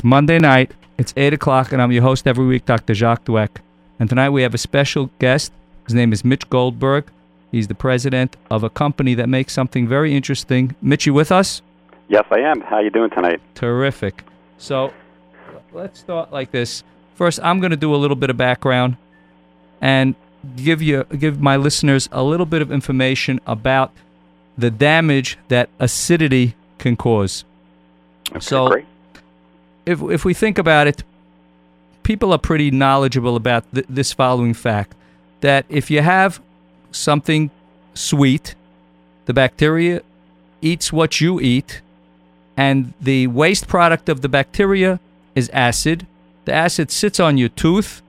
It's Monday night. It's 8 o'clock, and I'm your host every week, Dr. Jacques Doueck. And tonight we have a special guest. His name is Mitch Goldberg. He's the president of a company that makes something very interesting. Mitch, you with us? Yes, I am. How you doing tonight? Terrific. So let's start like this. First, I'm going to do a little bit of background and give you give my listeners a little bit of information about the damage that acidity can cause. Okay, so, great. If if we think about it, people are pretty knowledgeable about th- this following fact: that if you have something sweet, the bacteria eats what you eat, and the waste product of the bacteria is acid. The acid sits on your tooth,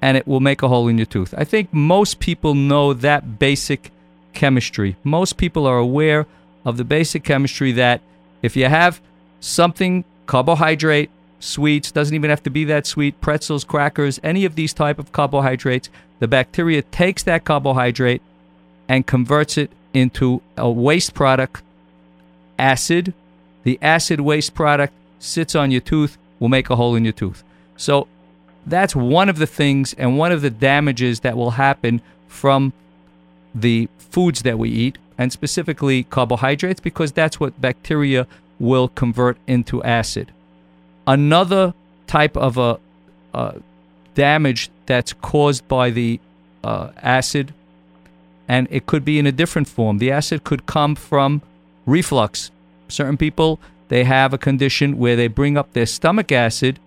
and it will make a hole in your tooth. I think most people know that basic chemistry. Most people are aware of the basic chemistry that if you have something carbohydrate, sweets, doesn't even have to be that sweet, pretzels, crackers, any of these type of carbohydrates, the bacteria takes that carbohydrate and converts it into a waste product, acid. The acid waste product sits on your tooth, will make a hole in your tooth. So that's one of the things and one of the damages that will happen from the foods that we eat, and specifically carbohydrates, because that's what bacteria will convert into acid. Another type of a, uh damage that's caused by the uh, acid, and it could be in a different form. The acid could come from reflux. Certain people they have a condition where they bring up their stomach acid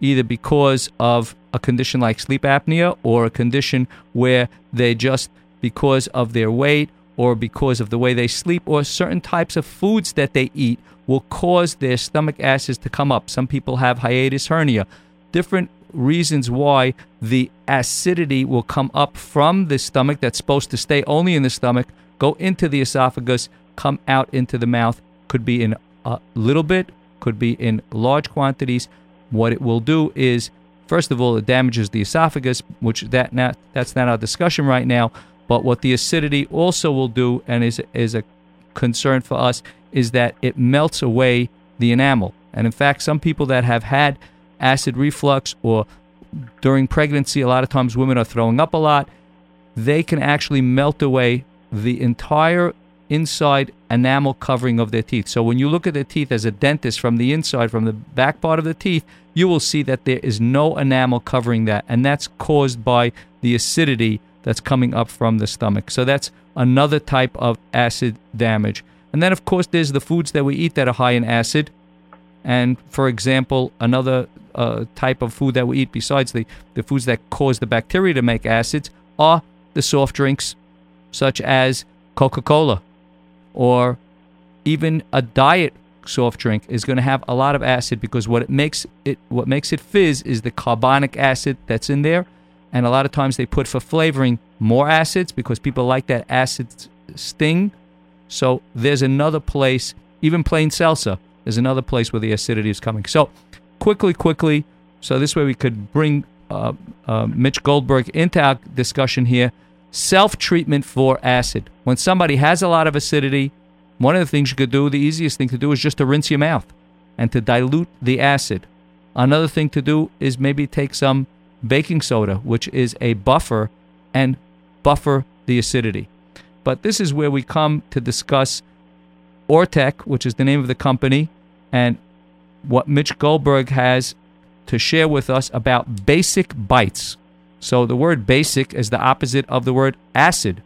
either because of a condition like sleep apnea or a condition where they just because of their weight or because of the way they sleep or certain types of foods that they eat will cause their stomach acids to come up. Some people have hiatus hernia. Different reasons why the acidity will come up from the stomach that's supposed to stay only in the stomach, go into the esophagus, come out into the mouth. Could be in a little bit, could be in large quantities. What it will do is, first of all, it damages the esophagus, which that that's not our discussion right now. But what the acidity also will do, and is is a concern for us, is that it melts away the enamel. And in fact, some people that have had acid reflux or during pregnancy, a lot of times women are throwing up a lot. They can actually melt away the entire inside enamel covering of their teeth. So when you look at their teeth as a dentist from the inside, from the back part of the teeth, you will see that there is no enamel covering that. And that's caused by the acidity that's coming up from the stomach. So that's another type of acid damage. And then, of course, there's the foods that we eat that are high in acid. And for example, another uh, type of food that we eat besides the, the foods that cause the bacteria to make acids are the soft drinks, such as Coca Cola or even a diet soft drink is going to have a lot of acid because what it makes it what makes it fizz is the carbonic acid that's in there and a lot of times they put for flavoring more acids because people like that acid sting. So there's another place even plain salsa there's another place where the acidity is coming. So quickly quickly so this way we could bring uh, uh, mitch goldberg into our discussion here. Self treatment for acid. When somebody has a lot of acidity one of the things you could do, the easiest thing to do, is just to rinse your mouth and to dilute the acid. Another thing to do is maybe take some baking soda, which is a buffer, and buffer the acidity. But this is where we come to discuss Ortek, which is the name of the company, and what Mitch Goldberg has to share with us about basic bites. So the word basic is the opposite of the word acid.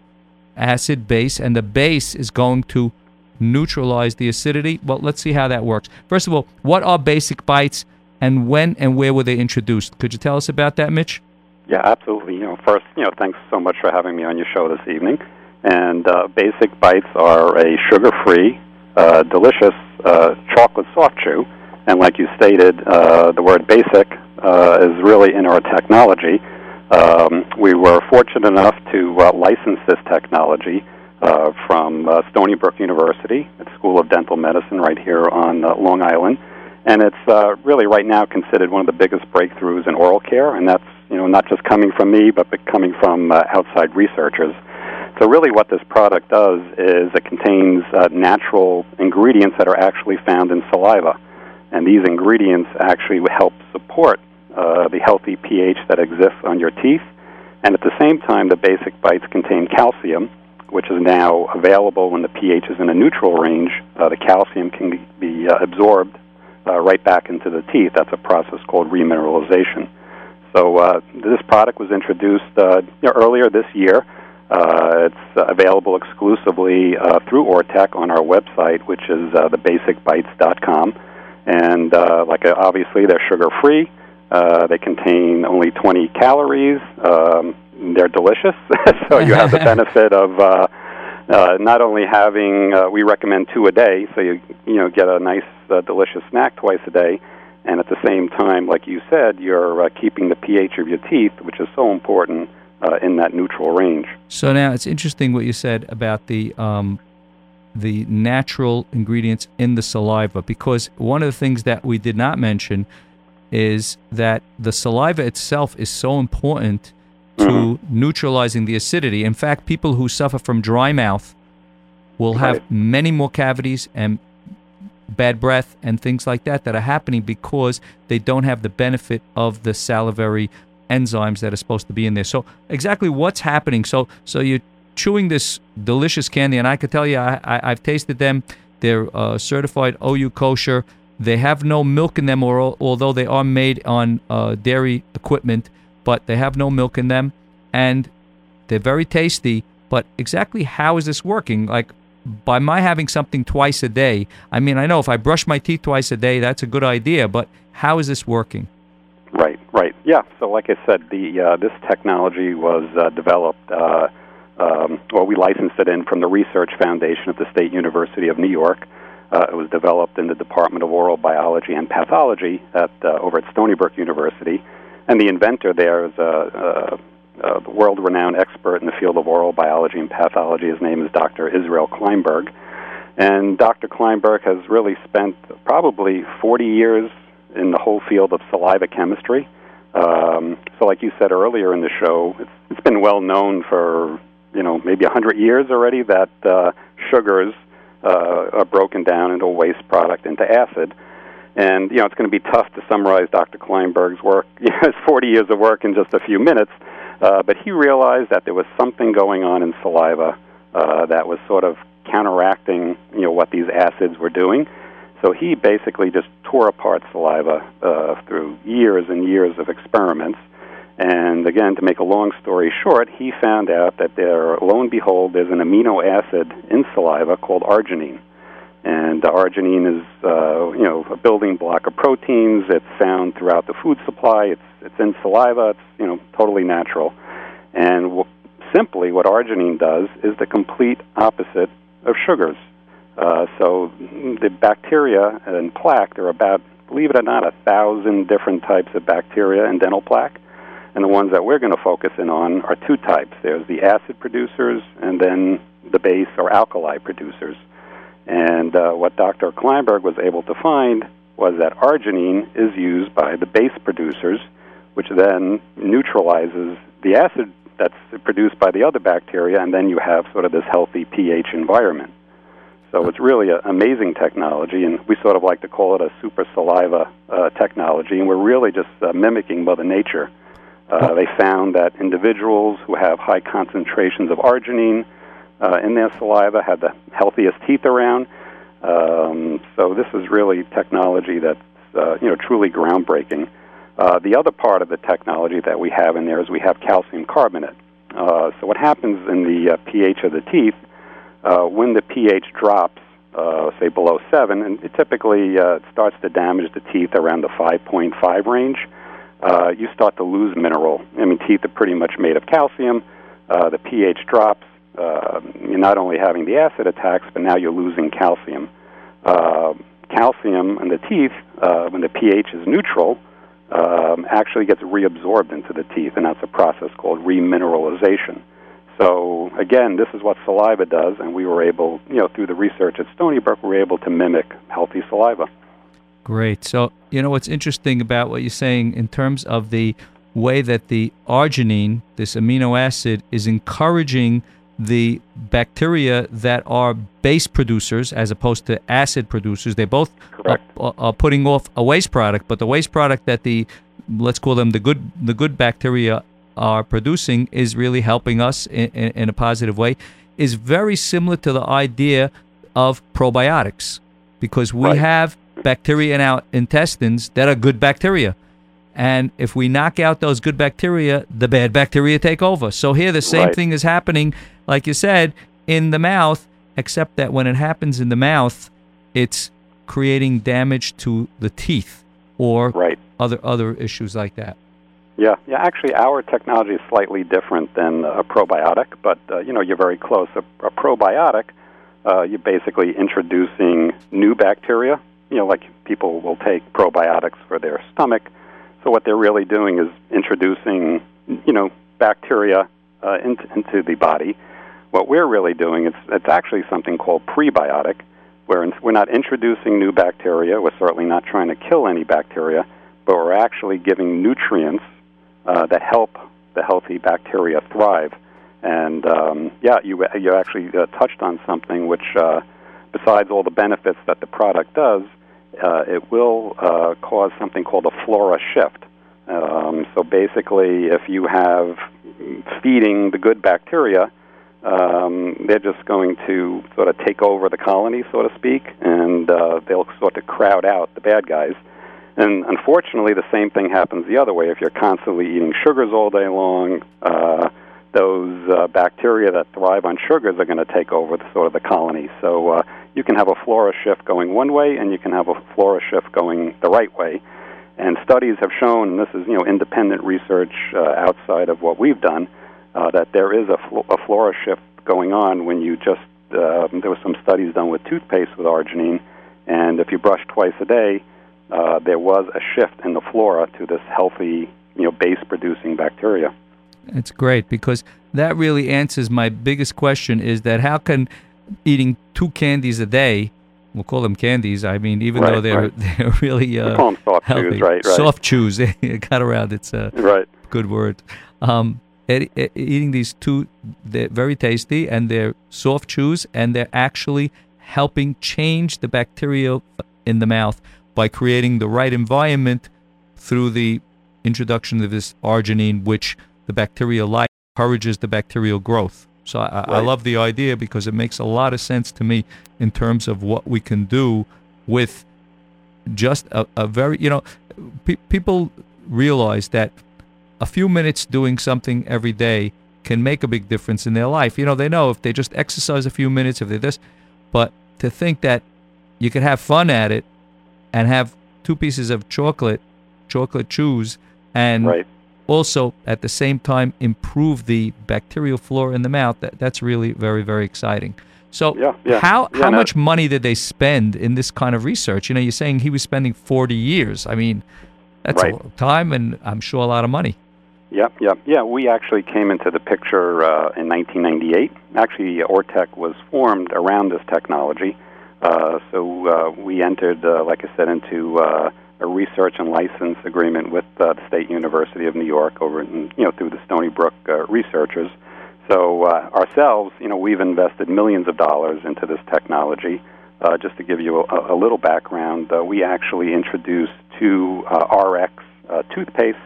Acid base, and the base is going to neutralize the acidity. Well, let's see how that works. First of all, what are basic bites and when and where were they introduced? Could you tell us about that, Mitch? Yeah, absolutely. You know, first, you know, thanks so much for having me on your show this evening. And uh, Basic Bites are a sugar-free, uh, delicious uh, chocolate soft chew. And like you stated, uh, the word basic uh, is really in our technology. Um, we were fortunate enough to uh, license this technology uh, from uh, Stony Brook University, at School of Dental Medicine, right here on uh, Long Island, and it's uh, really right now considered one of the biggest breakthroughs in oral care, and that's you know not just coming from me, but coming from uh, outside researchers. So really, what this product does is it contains uh, natural ingredients that are actually found in saliva. And these ingredients actually help support uh, the healthy pH that exists on your teeth. And at the same time, the basic bites contain calcium, which is now available when the pH is in a neutral range. Uh, the calcium can be uh, absorbed uh, right back into the teeth. That's a process called remineralization. So uh, this product was introduced uh, you know, earlier this year. Uh, it's uh, available exclusively uh, through Ortek on our website, which is uh, thebasicbites.com. And uh, like uh, obviously, they're sugar free. Uh, they contain only 20 calories. Um, they're delicious, so you have the benefit of uh, uh, not only having. Uh, we recommend two a day, so you you know get a nice, uh, delicious snack twice a day, and at the same time, like you said, you're uh, keeping the pH of your teeth, which is so important uh, in that neutral range. So now it's interesting what you said about the um, the natural ingredients in the saliva, because one of the things that we did not mention is that the saliva itself is so important to Mm-hmm. neutralizing the acidity. In fact, people who suffer from dry mouth will have Right. many more cavities and bad breath and things like that that are happening because they don't have the benefit of the salivary enzymes that are supposed to be in there. So exactly what's happening? So so you're chewing this delicious candy, and I could tell you I, I, I've tasted them. They're uh, certified OU kosher. They have no milk in them, or although they are made on uh, dairy equipment, but they have no milk in them, and they're very tasty. But exactly how is this working? Like by my having something twice a day. I mean, I know if I brush my teeth twice a day, that's a good idea. But how is this working? Right, right. Yeah. So, like I said, the uh, this technology was uh, developed. Uh, um, well, we licensed it in from the Research Foundation at the State University of New York. Uh, it was developed in the Department of Oral Biology and Pathology at uh, over at Stony Brook University, and the inventor there is a, a, a world-renowned expert in the field of oral biology and pathology. His name is Dr. Israel Kleinberg, and Dr. Kleinberg has really spent probably 40 years in the whole field of saliva chemistry. Um, so, like you said earlier in the show, it's, it's been well known for you know maybe a hundred years already that uh, sugars uh, are broken down into a waste product into acid. And you know it's going to be tough to summarize Dr. Kleinberg's work, his 40 years of work in just a few minutes. Uh, but he realized that there was something going on in saliva uh, that was sort of counteracting you know what these acids were doing. So he basically just tore apart saliva uh, through years and years of experiments. And again, to make a long story short, he found out that there, lo and behold, there's an amino acid in saliva called arginine. And arginine is, uh, you know, a building block of proteins. It's found throughout the food supply. It's it's in saliva. It's you know totally natural. And w- simply, what arginine does is the complete opposite of sugars. Uh, so the bacteria and plaque, there are about, believe it or not, a thousand different types of bacteria in dental plaque. And the ones that we're going to focus in on are two types. There's the acid producers and then the base or alkali producers. And uh, what Dr. Kleinberg was able to find was that arginine is used by the base producers, which then neutralizes the acid that's produced by the other bacteria, and then you have sort of this healthy pH environment. So it's really an amazing technology, and we sort of like to call it a super saliva uh, technology, and we're really just uh, mimicking Mother Nature. Uh, they found that individuals who have high concentrations of arginine uh, in their saliva had the healthiest teeth around. Um, so this is really technology that's uh, you know truly groundbreaking. Uh, the other part of the technology that we have in there is we have calcium carbonate. Uh, so what happens in the uh, pH of the teeth uh, when the pH drops, uh, say below seven, and it typically uh, starts to damage the teeth around the 5.5 range, uh, you start to lose mineral. I mean, teeth are pretty much made of calcium. Uh, the pH drops. Uh, you're not only having the acid attacks, but now you're losing calcium. Uh, calcium in the teeth, uh, when the pH is neutral, um, actually gets reabsorbed into the teeth, and that's a process called remineralization. So again, this is what saliva does, and we were able, you know, through the research at Stony Brook, we were able to mimic healthy saliva. Great. So, you know, what's interesting about what you're saying in terms of the way that the arginine, this amino acid, is encouraging the bacteria that are base producers as opposed to acid producers. They both are, are putting off a waste product, but the waste product that the let's call them the good the good bacteria are producing is really helping us in, in, in a positive way. Is very similar to the idea of probiotics because we Right. have bacteria in our intestines that are good bacteria. And if we knock out those good bacteria, the bad bacteria take over. So here the same Right. thing is happening, like you said, in the mouth, except that when it happens in the mouth, it's creating damage to the teeth or Right. other other issues like that. Yeah, yeah. Actually, our technology is slightly different than a probiotic, but uh, you know, you're very close. A, a probiotic, uh, you're basically introducing new bacteria. You know, like people will take probiotics for their stomach. So what they're really doing is introducing, you know, bacteria uh, into, into the body. What we're really doing is it's actually something called prebiotic, where we're not introducing new bacteria. We're certainly not trying to kill any bacteria, but we're actually giving nutrients uh, that help the healthy bacteria thrive. And um, yeah, you you actually uh, touched on something which, uh, besides all the benefits that the product does, uh, it will uh, cause something called a flora shift. Um, so basically, if you have feeding the good bacteria, um, they're just going to sort of take over the colony, so to speak, and uh, they'll sort of crowd out the bad guys. And unfortunately, the same thing happens the other way. If you're constantly eating sugars all day long, uh, those uh, bacteria that thrive on sugars are going to take over the, sort of the colony. So uh, you can have a flora shift going one way, and you can have a flora shift going the right way. And studies have shown, and this is you know independent research uh, outside of what we've done, uh, that there is a, fl- a flora shift going on when you just. Uh, there were some studies done with toothpaste with arginine, and if you brush twice a day, uh, there was a shift in the flora to this healthy, you know, base-producing bacteria. It's great because that really answers my biggest question is that how can eating two candies a day, we'll call them candies, I mean, even though they're, right. they're really uh, we call them soft healthy. chews, right? Right. Soft chews. it got around. It's a Right. good word. Um, e- e- eating these two, they're very tasty and they're soft chews and they're actually helping change the bacteria in the mouth by creating the right environment through the introduction of this arginine, which the bacterial life, encourages the bacterial growth. So I, I love the idea because it makes a lot of sense to me in terms of what we can do with just a, a very, you know, pe- people realize that a few minutes doing something every day can make a big difference in their life. You know, they know if they just exercise a few minutes, if they this, but to think that you could have fun at it and have two pieces of chocolate, chocolate chews, and Right. Also at the same time improve the bacterial flora in the mouth, that, that's really very, very exciting. So Yeah, yeah. how Yeah, how no. much money did they spend in this kind of research? You know, you're saying he was spending 40 years. I mean, that's Right. a long time and I'm sure a lot of money. Yep, yep. Yeah, we actually came into the picture uh, in 1998. Actually, Ortek was formed around this technology. Uh, so uh, we entered, uh, like I said, into uh, a research and license agreement with uh, the State University of New York over, in, you know, through the Stony Brook uh, researchers. So uh, ourselves, you know, we've invested millions of dollars into this technology. Uh, just to give you a, a little background, uh, we actually introduced two uh, RX uh, toothpaste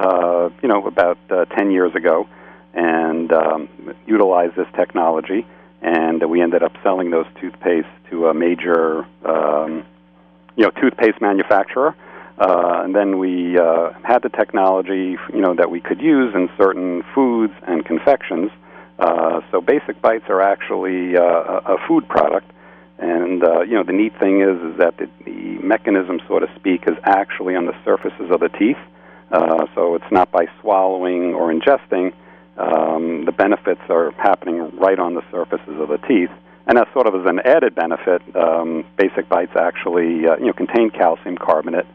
uh, you know, about uh, 10 years ago and um, utilized this technology. And we ended up selling those toothpaste to a major, um, you know, toothpaste manufacturer. Uh, and then we uh, had the technology, you know, that we could use in certain foods and confections. Uh, so Basic Bites are actually uh, a food product. And uh, you know, the neat thing is, is that the, the mechanism, so to speak, is actually on the surfaces of the teeth. Uh, so it's not by swallowing or ingesting. Um, the benefits are happening right on the surfaces of the teeth, and as sort of as an added benefit, um, Basic Bites actually uh, you know contain calcium carbonate,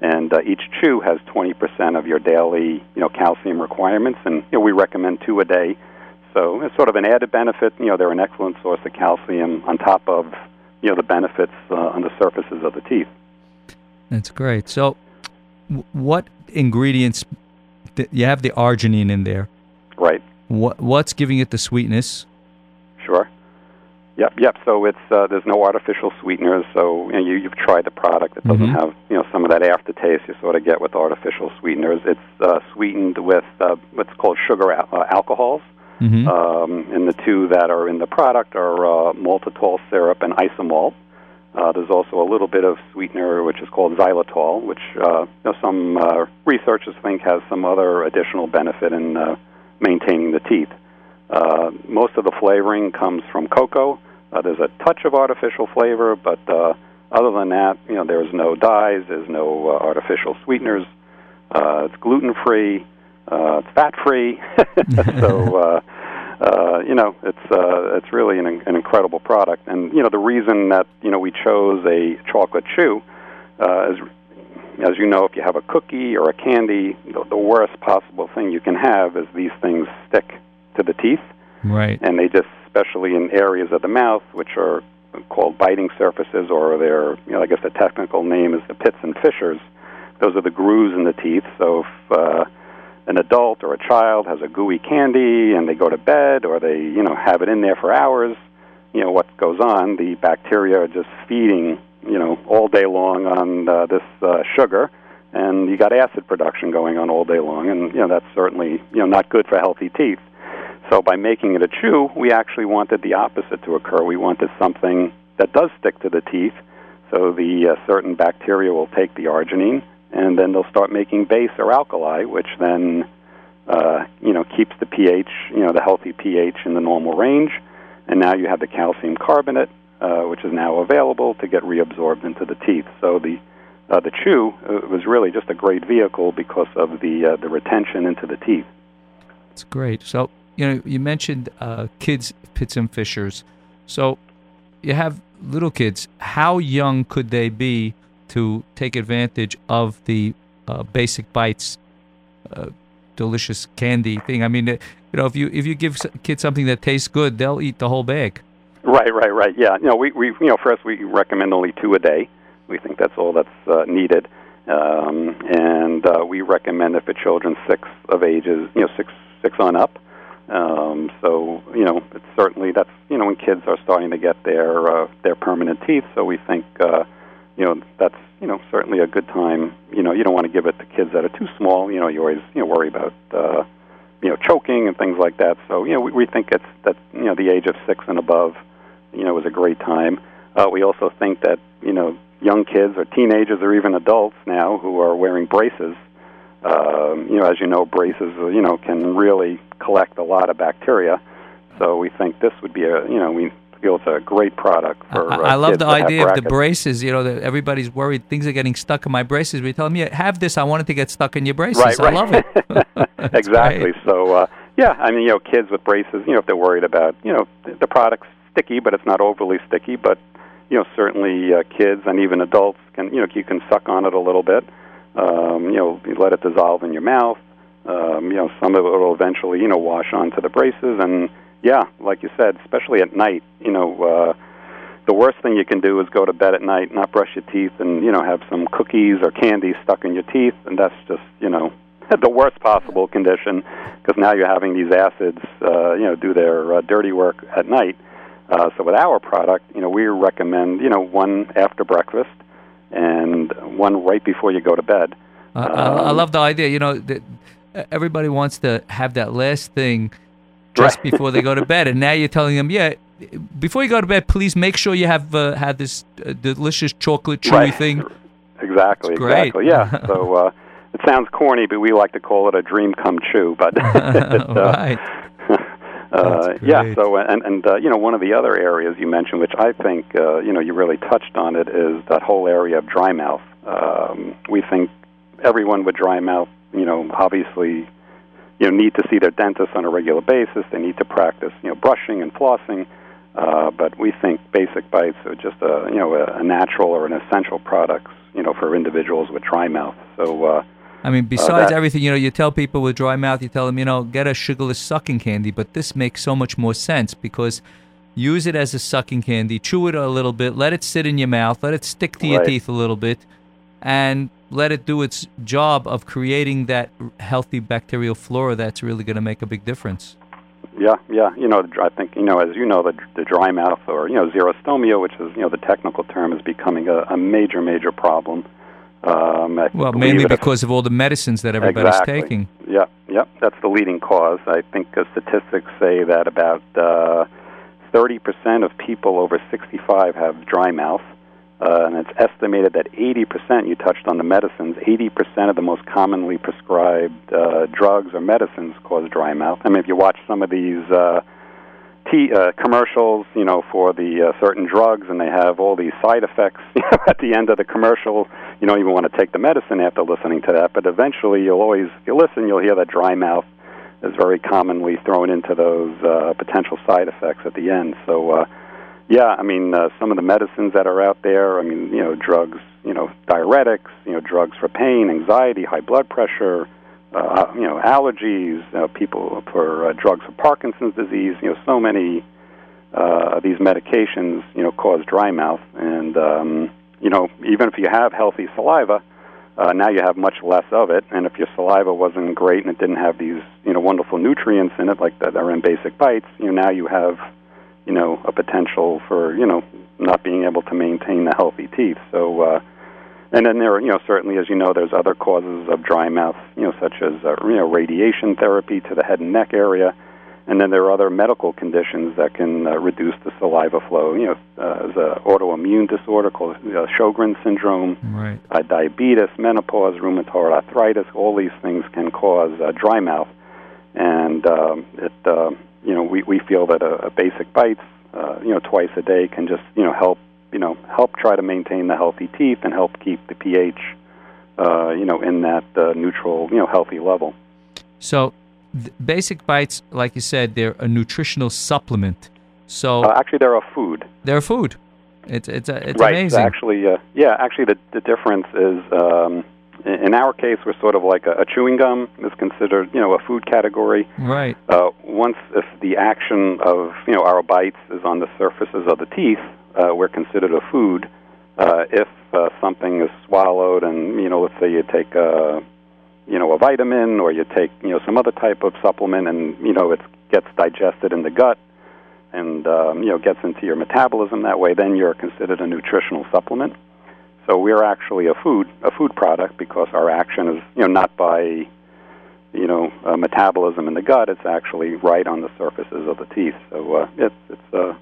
and uh, each chew has 20% of your daily you know calcium requirements, and you know we recommend two a day. So it's sort of an added benefit. You know they're an excellent source of calcium on top of you know the benefits uh, on the surfaces of the teeth. That's great. So w- what ingredients th- you have the arginine in there? Right. What what's giving it the sweetness Sure. Yep, yep. So it's uh, there's no artificial sweeteners. So you know, you, you've tried the product. It doesn't Mhm. have you know some of that aftertaste you sort of get with artificial sweeteners. It's uh, sweetened with uh, what's called sugar al- uh, alcohols. hmm Um, and the two that are in the product are uh, maltitol syrup and isomalt. Uh, there's also a little bit of sweetener which is called xylitol, which uh, you know, some uh, researchers think has some other additional benefit in uh, maintaining the teeth. Uh, most of the flavoring comes from cocoa. Uh, there's a touch of artificial flavor, but uh, other than that, you know, there's no dyes, there's no uh, artificial sweeteners. Uh, it's gluten free, uh, it's fat free. so, uh, uh, you know, it's uh, it's really an, an incredible product. And you know, the reason that you know we chose a chocolate chew uh, is, as you know, if you have a cookie or a candy, the, the worst possible thing you can have is these things stick to the teeth Right. and they just, especially in areas of the mouth, which are called biting surfaces, or they're, you know, I guess the technical name is the pits and fissures. Those are the grooves in the teeth. So if uh, an adult or a child has a gooey candy and they go to bed, or they, you know, have it in there for hours, you know, what goes on? The bacteria are just feeding, you know, all day long on uh, this uh, sugar. And you got acid production going on all day long, and you know that's certainly you know not good for healthy teeth. So by making it a chew, we actually wanted the opposite to occur. We wanted something that does stick to the teeth, so the uh, certain bacteria will take the arginine, and then they'll start making base or alkali, which then uh, you know keeps the pH, you know, the healthy pH in the normal range. And now you have the calcium carbonate, uh, which is now available to get reabsorbed into the teeth. So the uh, the chew uh, was really just a great vehicle because of the uh, the retention into the teeth. It's great. So, you know, you mentioned uh, kids, pits and fissures. So, you have little kids. How young could they be to take advantage of the uh, basic bites, uh, delicious candy thing? I mean, you know, if you if you give kids something that tastes good, they'll eat the whole bag. Right, right, right. Yeah, know, we, we you know, first we recommend only two a day. We think that's all that's uh, needed, um, and uh, we recommend it for children six of ages, you know, six six on up. Um, so you know, it's certainly that's you know when kids are starting to get their uh, their permanent teeth. So we think uh, you know that's you know certainly a good time. You know, you don't want to give it to kids that are too small. You know, you always you know worry about. Uh, you know, choking and things like that. So, you know, we, we think it's that you know the age of six and above, you know, is a great time. Uh, we also think that you know young kids or teenagers or even adults now who are wearing braces, um, you know, as you know, braces uh, you know can really collect a lot of bacteria. So we think this would be a you know we feel it's a great product for. I, uh, I love the idea of the braces. You know, that everybody's worried things are getting stuck in my braces. We tell them, yeah, have this. I want it to get stuck in your braces. Right, I love it. Exactly. great. So, uh, yeah, I mean, you know, kids with braces, you know, if they're worried about, you know, the, the product's sticky, but it's not overly sticky. But, you know, certainly uh, kids and even adults can, you know, you can suck on it a little bit. Um, you know, you let it dissolve in your mouth. Um, you know, some of it will eventually, you know, wash onto the braces. And, yeah, like you said, especially at night, you know, uh, the worst thing you can do is go to bed at night, not brush your teeth, and you know have some cookies or candy stuck in your teeth, and that's just you know the worst possible condition because now you're having these acids, uh, you know, do their uh, dirty work at night. Uh, so with our product, you know, we recommend you know one after breakfast and one right before you go to bed. I, I, I Um, love the idea. You know, that everybody wants to have that last thing just Right. before they go to bed, and now you're telling them, yeah, before you go to bed, please make sure you have uh, had this uh, delicious chocolate chewy Right. thing. Exactly, exactly. Yeah. so uh, it sounds corny, but we like to call it a dream come true. But it, uh, right. Uh, yeah. So and and uh, you know one of the other areas you mentioned, which I think uh, you know you really touched on it, is that whole area of dry mouth. Um, we think everyone with dry mouth, you know, obviously, you know, need to see their dentist on a regular basis. They need to practice, you know, brushing and flossing. Uh, but we think Basic Bites are just a you know a, a natural or an essential product, you know, for individuals with dry mouth. So. Uh, I mean, oh, besides that- everything, you know, you tell people with dry mouth, you tell them, you know, get a sugarless sucking candy, but this makes so much more sense because use it as a sucking candy, chew it a little bit, let it sit in your mouth, let it stick to your Right. teeth a little bit, and let it do its job of creating that healthy bacterial flora that's really going to make a big difference. yeah, yeah. You know, I think you know, as you know, the the dry mouth or you know xerostomia, which is you know the technical term, is becoming a, a major, major problem. Um, Well, mainly because of all the medicines that everybody's exactly. taking. Yeah, yeah, that's the leading cause. I think uh, statistics say that about uh, 30% of people over 65 have dry mouth, uh, and it's estimated that 80%, you touched on the medicines, 80% of the most commonly prescribed uh, drugs or medicines cause dry mouth. I mean, if you watch some of these uh, t- uh, commercials, you know, for the uh, certain drugs, and they have all these side effects you know, at the end of the commercial. You don't even want to take the medicine after listening to that, but eventually you'll always, you listen, you'll hear that dry mouth is very commonly thrown into those uh, potential side effects at the end. So, uh, yeah, I mean, uh, some of the medicines that are out there, I mean, you know, drugs, you know, diuretics, you know, drugs for pain, anxiety, high blood pressure, uh, you know, allergies, uh, people for uh, drugs for Parkinson's disease, you know, so many uh, these medications, you know, cause dry mouth. And, um, you know, even if you have healthy saliva, uh, now you have much less of it. And if your saliva wasn't great and it didn't have these, you know, wonderful nutrients in it, like that are in basic bites, you know, now you have, you know, a potential for, you know, not being able to maintain the healthy teeth. So, uh, and then there are, you know, certainly, as you know, there's other causes of dry mouth, you know, such as, uh, you know, radiation therapy to the head and neck area. And then there are other medical conditions that can uh, reduce the saliva flow. You know, uh, there's an autoimmune disorder called uh, Sjogren's syndrome, Right. uh, diabetes, menopause, rheumatoid arthritis. All these things can cause uh, dry mouth, and um, it, uh, you know, we we feel that a, a basic bites, uh, you know, twice a day can just you know help you know help try to maintain the healthy teeth and help keep the pH, uh, you know, in that uh, neutral, you know, healthy level. So, basic bites, like you said, they're a nutritional supplement. So Uh, actually, they're a food. they're a food. It's it's a, it's right. amazing. Actually, uh, yeah. Actually, the the difference is, um, in in our case, we're sort of like a, a chewing gum is considered, you know, a food category. Right. Uh, once, if the action of you know our bites is on the surfaces of the teeth, uh, we're considered a food. Uh, if uh, something is swallowed, and you know, let's say you take a you know a vitamin or you take you know some other type of supplement, and you know it gets digested in the gut, and um, you know gets into your metabolism that way, then you're considered a nutritional supplement. So we're actually a food a food product because our action is you know not by you know uh, metabolism in the gut. It's actually right on the surfaces of the teeth. So uh, it's it's uh,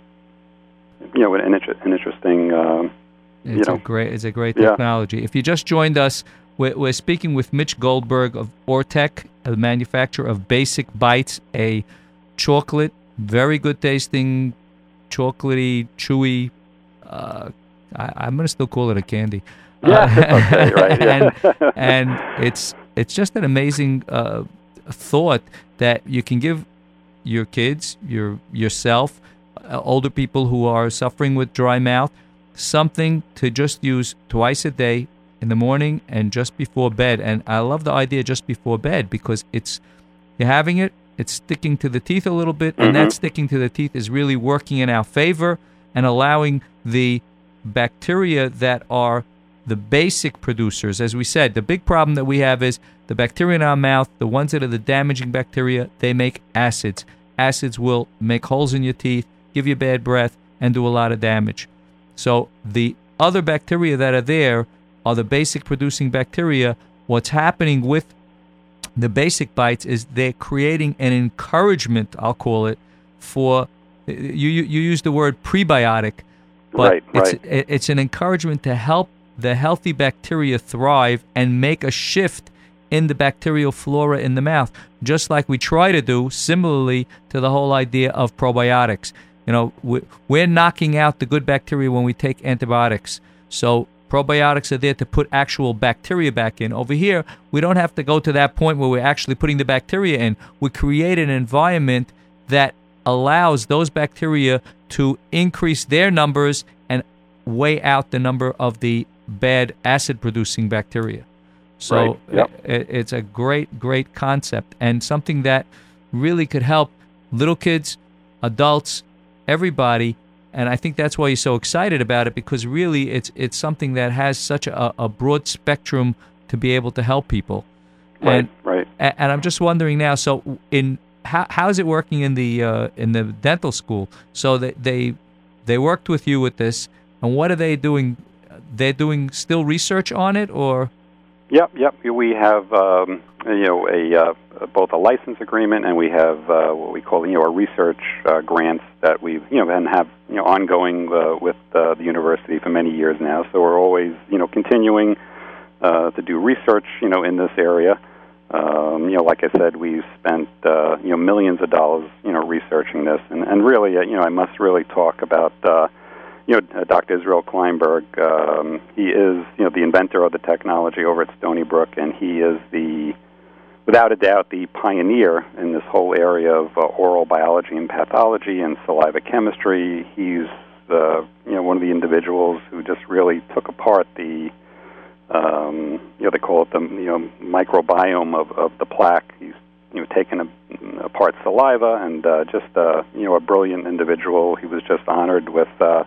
you know an, inter- an interesting. Um, It's know. a great it's a great Yeah. technology. If you just joined us, we're, we're speaking with Mitch Goldberg of Ortek, a manufacturer of Basic Bites, a chocolate, very good tasting, chocolatey, chewy. Uh, I, I'm gonna still call it a candy. Yeah, Uh, okay, right, yeah. and, and it's it's just an amazing uh, thought that you can give your kids, your yourself, uh, older people who are suffering with dry mouth, something to just use twice a day in the morning and just before bed. And I love the idea just before bed because it's you're having it, it's sticking to the teeth a little bit, and that mm-hmm. sticking to the teeth is really working in our favor and allowing the bacteria that are the basic producers. As we said, the big problem that we have is the bacteria in our mouth, the ones that are the damaging bacteria, they make acids. Acids will make holes in your teeth, give you bad breath, and do a lot of damage. So the other bacteria that are there are the basic producing bacteria. What's happening with the basic bites is they're creating an encouragement, I'll call it, for you. You, you use the word prebiotic, but Right, it's right. it's an encouragement to help the healthy bacteria thrive and make a shift in the bacterial flora in the mouth, just like we try to do similarly to the whole idea of probiotics. You know, we're knocking out the good bacteria when we take antibiotics. So probiotics are there to put actual bacteria back in. Over here, we don't have to go to that point where we're actually putting the bacteria in. We create an environment that allows those bacteria to increase their numbers and weigh out the number of the bad acid producing bacteria. So Right. Yep. it's a great, great concept and something that really could help little kids, adults, everybody. And I think that's why you're so excited about it because really it's it's something that has such a, a broad spectrum to be able to help people. right, And right. and I'm just wondering now. So in how how's it working in the uh, in the dental school? So they they they worked with you with this, and what are they doing? They're doing still research on it, or Yep, yep. We have um, you know a uh, both a license agreement and we have uh, what we call you know a research uh, grants that we you know and have you know ongoing uh, with uh, the university for many years now. So we're always you know continuing uh, to do research you know in this area. Um, you know, like I said, we've spent uh, you know millions of dollars you know researching this, and and really uh, you know I must really talk about. Uh, you know, uh, Dr. Israel Kleinberg, um, he is, you know, the inventor of the technology over at Stony Brook, and he is the, without a doubt, the pioneer in this whole area of uh, oral biology and pathology and saliva chemistry. He's, uh, you know, one of the individuals who just really took apart the, um, you know, they call it the, you know, microbiome of, of the plaque. He's, you know, taken a, apart saliva, and uh, just, uh, you know, a brilliant individual. He was just honored with. Uh,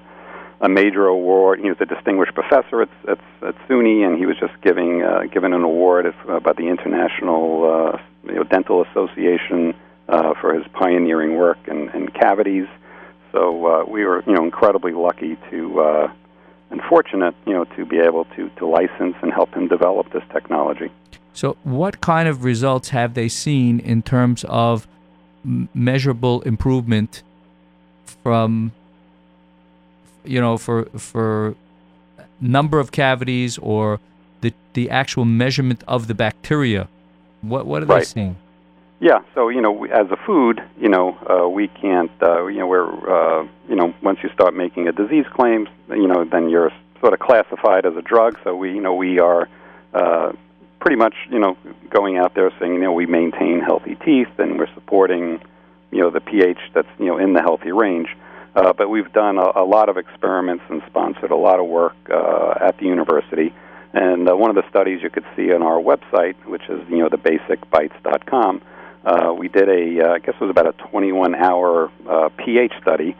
a major award. He was a distinguished professor at, at, at SUNY, and he was just giving uh, given an award uh, by the International uh, you know, Dental Association uh, for his pioneering work in, in cavities. So uh, we were, you know, incredibly lucky to uh, and fortunate, you know, to be able to to license and help him develop this technology. So, what kind of results have they seen in terms of measurable improvement from you know, for for number of cavities or the the actual measurement of the bacteria? What what are right. they seeing? Yeah, so you know, as a food, you know, uh, we can't, uh, you know, we're, uh, you know, once you start making a disease claim, you know, then you're sort of classified as a drug. So we, you know, we are uh, pretty much, you know, going out there saying, you know, we maintain healthy teeth and we're supporting, you know, the pH that's, you know, in the healthy range. Uh, but we've done a, a lot of experiments and sponsored a lot of work uh, at the university. And uh, one of the studies you could see on our website, which is you know the basicbites.com, uh, we did a uh, I guess it was about a 21 hour uh, pH study